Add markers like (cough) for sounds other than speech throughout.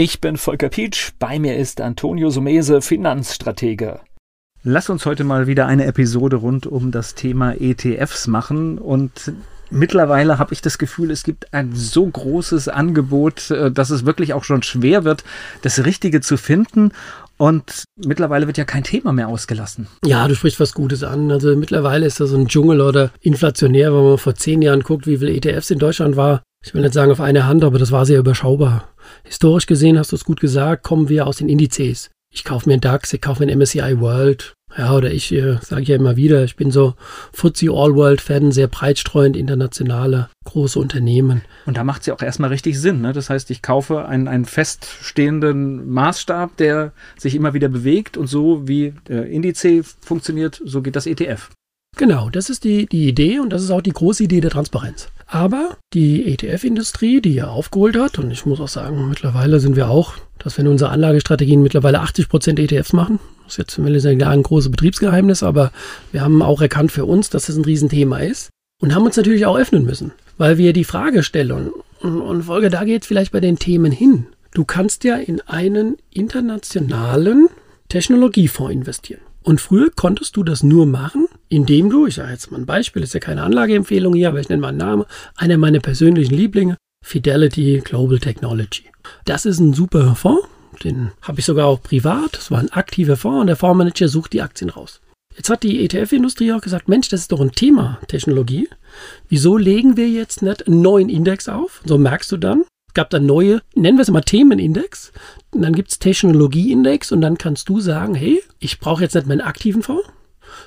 Ich bin Volker Pietsch, bei mir ist Antonio Sumese, Finanzstratege. Lass uns heute mal wieder eine Episode rund um das Thema ETFs machen und Mittlerweile habe ich das Gefühl, es gibt ein so großes Angebot, äh, dass es wirklich auch schon schwer wird, das Richtige zu finden. Und mittlerweile wird ja kein Thema mehr ausgelassen. Ja, du sprichst was Gutes an. Also mittlerweile ist das so ein Dschungel oder inflationär, wenn man vor zehn Jahren guckt, wie viele ETFs in Deutschland war. Ich will nicht sagen auf eine Hand, aber das war sehr überschaubar. Historisch gesehen hast du es gut gesagt, kommen wir aus den Indizes. Ich kaufe mir einen DAX, ich kaufe mir einen MSCI World. Ja, oder ich äh, sage ja immer wieder, ich bin so FTSE All World Fan, sehr breitstreuend internationale große Unternehmen. Und da macht es ja auch erstmal richtig Sinn. Ne? Das heißt, ich kaufe einen, einen feststehenden Maßstab, der sich immer wieder bewegt und so wie der Indiz funktioniert, so geht das ETF. Genau, das ist die, die Idee und das ist auch die große Idee der Transparenz. Aber die ETF-Industrie, die ja aufgeholt hat, und ich muss auch sagen, mittlerweile sind wir auch, dass wir in unseren Anlagestrategien mittlerweile 80 Prozent ETFs machen. Das ist jetzt, sagen, ein großes Betriebsgeheimnis, aber wir haben auch erkannt für uns, dass das ein Riesenthema ist und haben uns natürlich auch öffnen müssen, weil wir die Frage stellen, und, und Folge, da geht es vielleicht bei den Themen hin. Du kannst ja in einen internationalen Technologiefonds investieren. Und früher konntest du das nur machen, indem du, ich sage jetzt mal ein Beispiel, ist ja keine Anlageempfehlung hier, aber ich nenne mal einen Namen, einer meiner persönlichen Lieblinge, Fidelity Global Technology. Das ist ein super Fonds, den habe ich sogar auch privat, das war ein aktiver Fonds und der Fondsmanager sucht die Aktien raus. Jetzt hat die ETF-Industrie auch gesagt, Mensch, das ist doch ein Thema Technologie. Wieso legen wir jetzt nicht einen neuen Index auf? So merkst du dann, es gab dann neue, nennen wir es mal Themenindex. Und dann gibt es Technologieindex und dann kannst du sagen, hey, ich brauche jetzt nicht meinen aktiven Fonds,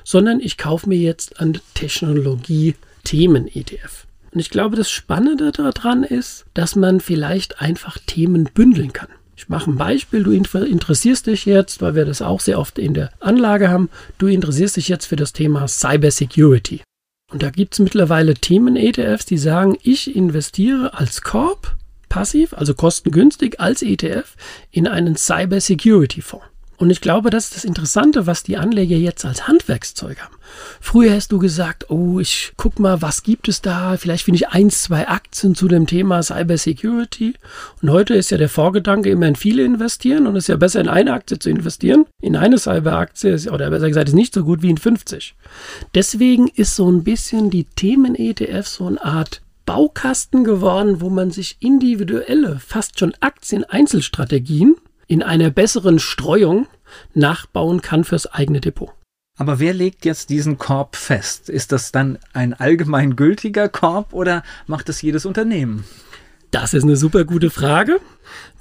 sondern ich kaufe mir jetzt einen Technologie-Themen-ETF. Und ich glaube, das Spannende daran ist, dass man vielleicht einfach Themen bündeln kann. Ich mache ein Beispiel. Du interessierst dich jetzt, weil wir das auch sehr oft in der Anlage haben, du interessierst dich jetzt für das Thema Cybersecurity. Und da gibt es mittlerweile Themen-ETFs, die sagen, ich investiere als Korb passiv, also kostengünstig als ETF in einen Cybersecurity-Fonds. Und ich glaube, das ist das Interessante, was die Anleger jetzt als Handwerkszeug haben. Früher hast du gesagt, oh, ich guck mal, was gibt es da? Vielleicht finde ich eins, zwei Aktien zu dem Thema Cybersecurity. Und heute ist ja der Vorgedanke, immer in viele investieren und es ist ja besser in eine Aktie zu investieren. In eine Cyberaktie, oder besser gesagt, ist nicht so gut wie in 50. Deswegen ist so ein bisschen die Themen-ETF so eine Art Baukasten geworden, wo man sich individuelle, fast schon Aktien-Einzelstrategien in einer besseren Streuung nachbauen kann fürs eigene Depot. Aber wer legt jetzt diesen Korb fest? Ist das dann ein allgemeingültiger Korb oder macht es jedes Unternehmen? Das ist eine super gute Frage.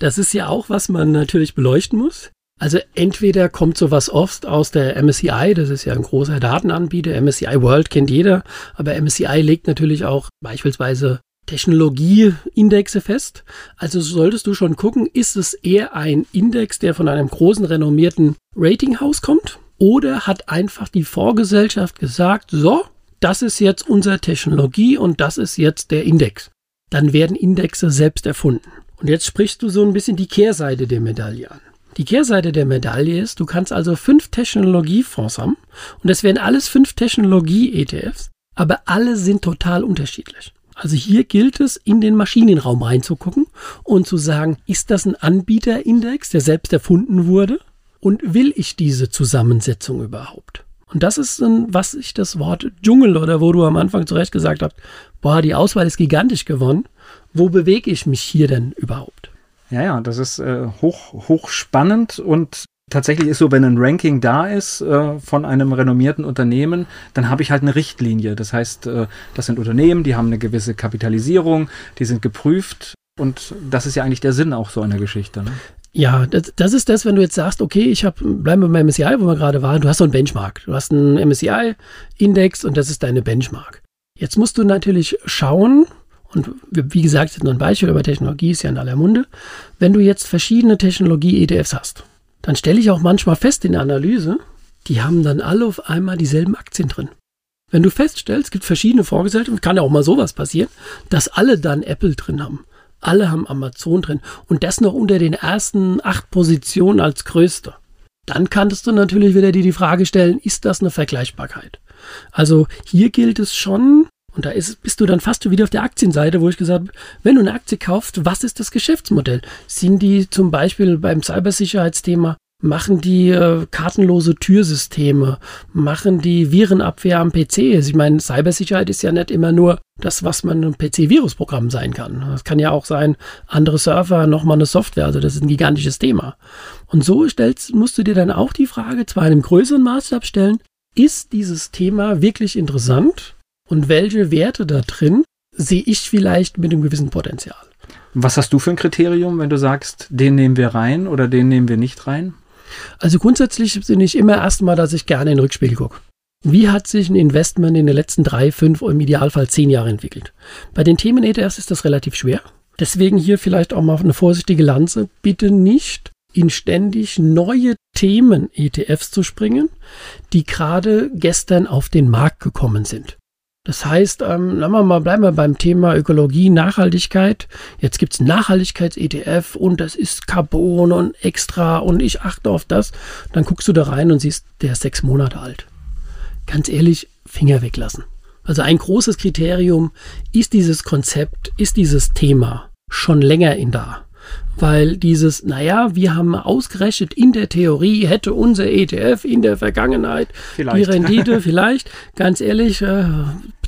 Das ist ja auch, was man natürlich beleuchten muss. Also entweder kommt sowas oft aus der MSCI, das ist ja ein großer Datenanbieter, MSCI World kennt jeder, aber MSCI legt natürlich auch beispielsweise Technologieindexe fest. Also solltest du schon gucken, ist es eher ein Index, der von einem großen renommierten Ratinghaus kommt? Oder hat einfach die Vorgesellschaft gesagt, so, das ist jetzt unsere Technologie und das ist jetzt der Index. Dann werden Indexe selbst erfunden. Und jetzt sprichst du so ein bisschen die Kehrseite der Medaille an. Die Kehrseite der Medaille ist, du kannst also fünf Technologiefonds haben und das wären alles fünf Technologie-ETFs, aber alle sind total unterschiedlich. Also hier gilt es, in den Maschinenraum reinzugucken und zu sagen, ist das ein Anbieterindex, der selbst erfunden wurde? Und will ich diese Zusammensetzung überhaupt? Und das ist dann, was ich das Wort Dschungel oder wo du am Anfang zu Recht gesagt hast, boah, die Auswahl ist gigantisch gewonnen. Wo bewege ich mich hier denn überhaupt? Ja, ja, das ist äh, hoch, hoch spannend und tatsächlich ist so, wenn ein Ranking da ist äh, von einem renommierten Unternehmen, dann habe ich halt eine Richtlinie. Das heißt, äh, das sind Unternehmen, die haben eine gewisse Kapitalisierung, die sind geprüft und das ist ja eigentlich der Sinn auch so einer Geschichte. Ne? Ja, das, das, ist das, wenn du jetzt sagst, okay, ich habe, bleiben wir beim MSCI, wo wir gerade waren, du hast so einen Benchmark. Du hast einen MSCI-Index und das ist deine Benchmark. Jetzt musst du natürlich schauen, und wie gesagt, jetzt nur ein Beispiel, aber Technologie ist ja in aller Munde. Wenn du jetzt verschiedene Technologie-ETFs hast, dann stelle ich auch manchmal fest in der Analyse, die haben dann alle auf einmal dieselben Aktien drin. Wenn du feststellst, es gibt verschiedene Vorgesellschaften, kann ja auch mal sowas passieren, dass alle dann Apple drin haben. Alle haben Amazon drin und das noch unter den ersten acht Positionen als größter. Dann kannst du natürlich wieder dir die Frage stellen, ist das eine Vergleichbarkeit? Also hier gilt es schon, und da ist, bist du dann fast wieder auf der Aktienseite, wo ich gesagt habe, wenn du eine Aktie kaufst, was ist das Geschäftsmodell? Sind die zum Beispiel beim Cybersicherheitsthema machen die äh, kartenlose Türsysteme, machen die Virenabwehr am PC. Also ich meine, Cybersicherheit ist ja nicht immer nur das, was man ein PC-Virusprogramm sein kann. Das kann ja auch sein, andere Server, nochmal eine Software. Also das ist ein gigantisches Thema. Und so stellst, musst du dir dann auch die Frage, zwar in einem größeren Maßstab stellen, ist dieses Thema wirklich interessant und welche Werte da drin sehe ich vielleicht mit einem gewissen Potenzial? Was hast du für ein Kriterium, wenn du sagst, den nehmen wir rein oder den nehmen wir nicht rein? Also grundsätzlich bin ich immer erstmal, dass ich gerne in den Rückspiegel gucke. Wie hat sich ein Investment in den letzten drei, fünf im Idealfall zehn Jahren entwickelt? Bei den Themen ETFs ist das relativ schwer. Deswegen hier vielleicht auch mal eine vorsichtige Lanze. Bitte nicht in ständig neue Themen ETFs zu springen, die gerade gestern auf den Markt gekommen sind. Das heißt, ähm, wir mal, bleiben wir beim Thema Ökologie, Nachhaltigkeit. Jetzt gibt es Nachhaltigkeits-ETF und das ist Carbon und extra und ich achte auf das. Dann guckst du da rein und siehst, der ist sechs Monate alt. Ganz ehrlich, Finger weglassen. Also ein großes Kriterium ist dieses Konzept, ist dieses Thema schon länger in da weil dieses, naja, wir haben ausgerechnet, in der Theorie hätte unser ETF in der Vergangenheit vielleicht. die Rendite, (laughs) vielleicht, ganz ehrlich, äh,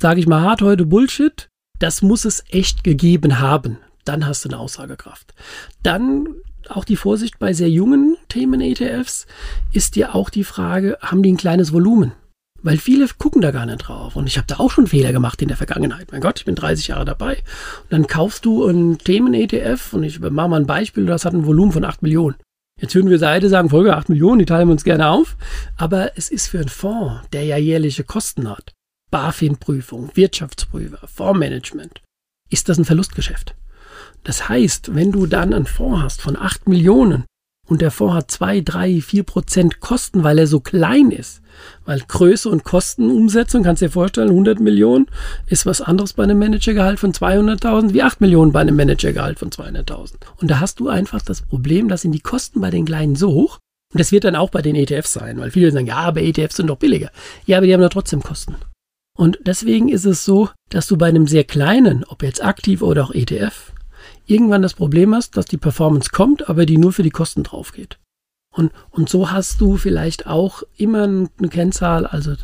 sage ich mal hart heute Bullshit, das muss es echt gegeben haben. Dann hast du eine Aussagekraft. Dann auch die Vorsicht bei sehr jungen Themen-ETFs ist ja auch die Frage, haben die ein kleines Volumen? Weil viele gucken da gar nicht drauf. Und ich habe da auch schon Fehler gemacht in der Vergangenheit. Mein Gott, ich bin 30 Jahre dabei. Und dann kaufst du ein Themen-ETF und ich mache mal ein Beispiel, das hat ein Volumen von 8 Millionen. Jetzt würden wir Seite sagen, Folge 8 Millionen, die teilen wir uns gerne auf. Aber es ist für einen Fonds, der ja jährliche Kosten hat, BaFin-Prüfung, Wirtschaftsprüfer, Fondsmanagement, ist das ein Verlustgeschäft. Das heißt, wenn du dann einen Fonds hast von 8 Millionen und der Fonds hat 2, 3, 4 Prozent Kosten, weil er so klein ist, weil Größe und Kostenumsetzung, kannst du dir vorstellen, 100 Millionen ist was anderes bei einem Managergehalt von 200.000 wie 8 Millionen bei einem Managergehalt von 200.000. Und da hast du einfach das Problem, dass sind die Kosten bei den Kleinen so hoch, und das wird dann auch bei den ETFs sein, weil viele sagen, ja, aber ETFs sind doch billiger. Ja, aber die haben doch trotzdem Kosten. Und deswegen ist es so, dass du bei einem sehr kleinen, ob jetzt aktiv oder auch ETF, irgendwann das Problem hast, dass die Performance kommt, aber die nur für die Kosten drauf geht. Und, und so hast du vielleicht auch immer eine Kennzahl, also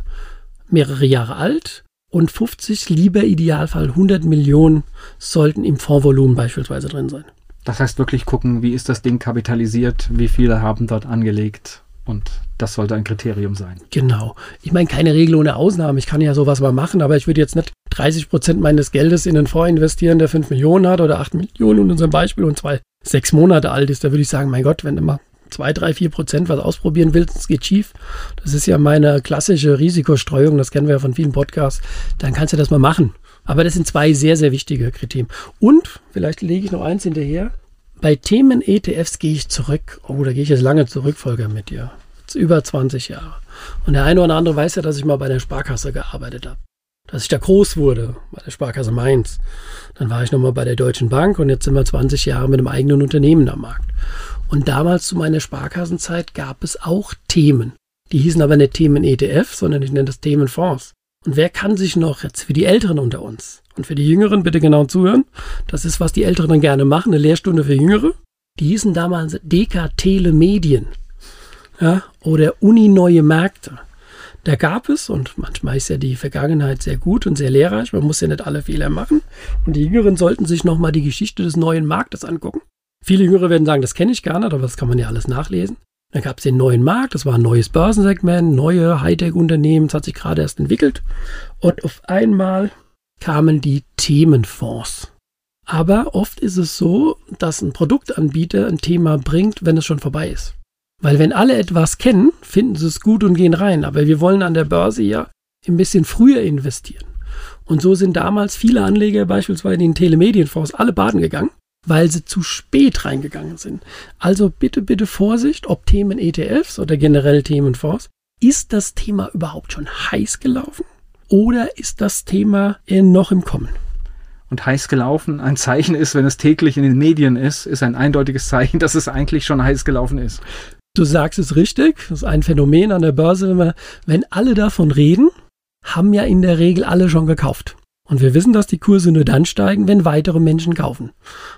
mehrere Jahre alt und 50, lieber Idealfall 100 Millionen sollten im Fondsvolumen beispielsweise drin sein. Das heißt wirklich gucken, wie ist das Ding kapitalisiert, wie viele haben dort angelegt und das sollte ein Kriterium sein. Genau. Ich meine, keine Regel ohne Ausnahme. Ich kann ja sowas mal machen, aber ich würde jetzt nicht 30 Prozent meines Geldes in einen Fonds investieren, der 5 Millionen hat oder 8 Millionen in unserem Beispiel und zwei sechs Monate alt ist. Da würde ich sagen, mein Gott, wenn du mal 2, 3, 4 Prozent was ausprobieren willst, es geht schief. Das ist ja meine klassische Risikostreuung, das kennen wir ja von vielen Podcasts. Dann kannst du das mal machen. Aber das sind zwei sehr, sehr wichtige Kriterien. Und, vielleicht lege ich noch eins hinterher, bei Themen ETFs gehe ich zurück. Oh, da gehe ich jetzt lange zurück, Volker, mit dir. Über 20 Jahre. Und der eine oder andere weiß ja, dass ich mal bei der Sparkasse gearbeitet habe. Dass ich da groß wurde, bei der Sparkasse Mainz. Dann war ich nochmal bei der Deutschen Bank und jetzt sind wir 20 Jahre mit einem eigenen Unternehmen am Markt. Und damals zu meiner Sparkassenzeit gab es auch Themen. Die hießen aber nicht Themen ETF, sondern ich nenne das Themenfonds. Und wer kann sich noch jetzt für die Älteren unter uns und für die Jüngeren bitte genau zuhören? Das ist, was die Älteren dann gerne machen, eine Lehrstunde für Jüngere. Die hießen damals DK Telemedien ja, oder Uni Neue Märkte. Da gab es, und manchmal ist ja die Vergangenheit sehr gut und sehr lehrreich, man muss ja nicht alle Fehler machen. Und die Jüngeren sollten sich nochmal die Geschichte des neuen Marktes angucken. Viele Jüngere werden sagen, das kenne ich gar nicht, aber das kann man ja alles nachlesen. Dann gab es den neuen Markt, das war ein neues Börsensegment, neue Hightech-Unternehmen, das hat sich gerade erst entwickelt. Und auf einmal kamen die Themenfonds. Aber oft ist es so, dass ein Produktanbieter ein Thema bringt, wenn es schon vorbei ist. Weil wenn alle etwas kennen, finden sie es gut und gehen rein. Aber wir wollen an der Börse ja ein bisschen früher investieren. Und so sind damals viele Anleger beispielsweise in Telemedienfonds alle baden gegangen weil sie zu spät reingegangen sind. Also bitte, bitte Vorsicht, ob Themen ETFs oder generell Themenfonds. Ist das Thema überhaupt schon heiß gelaufen? Oder ist das Thema noch im Kommen? Und heiß gelaufen ein Zeichen ist, wenn es täglich in den Medien ist, ist ein eindeutiges Zeichen, (laughs) dass es eigentlich schon heiß gelaufen ist. Du sagst es richtig. Das ist ein Phänomen an der Börse. Wenn, wir, wenn alle davon reden, haben ja in der Regel alle schon gekauft. Und wir wissen, dass die Kurse nur dann steigen, wenn weitere Menschen kaufen.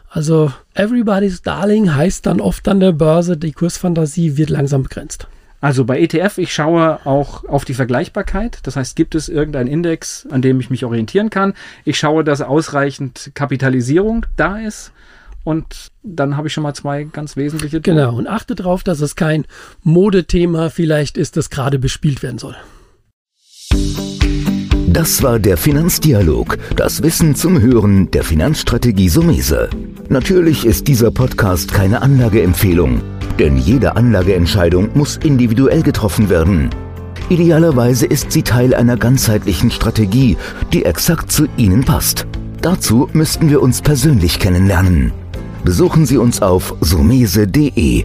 Also everybody's darling heißt dann oft an der Börse, die Kursfantasie wird langsam begrenzt. Also bei ETF, ich schaue auch auf die Vergleichbarkeit. Das heißt, gibt es irgendeinen Index, an dem ich mich orientieren kann? Ich schaue, dass ausreichend Kapitalisierung da ist. Und dann habe ich schon mal zwei ganz wesentliche. Dinge. Genau. Und achte darauf, dass es kein Modethema vielleicht ist, das gerade bespielt werden soll. Das war der Finanzdialog, das Wissen zum Hören der Finanzstrategie Sumese. Natürlich ist dieser Podcast keine Anlageempfehlung, denn jede Anlageentscheidung muss individuell getroffen werden. Idealerweise ist sie Teil einer ganzheitlichen Strategie, die exakt zu Ihnen passt. Dazu müssten wir uns persönlich kennenlernen. Besuchen Sie uns auf sumese.de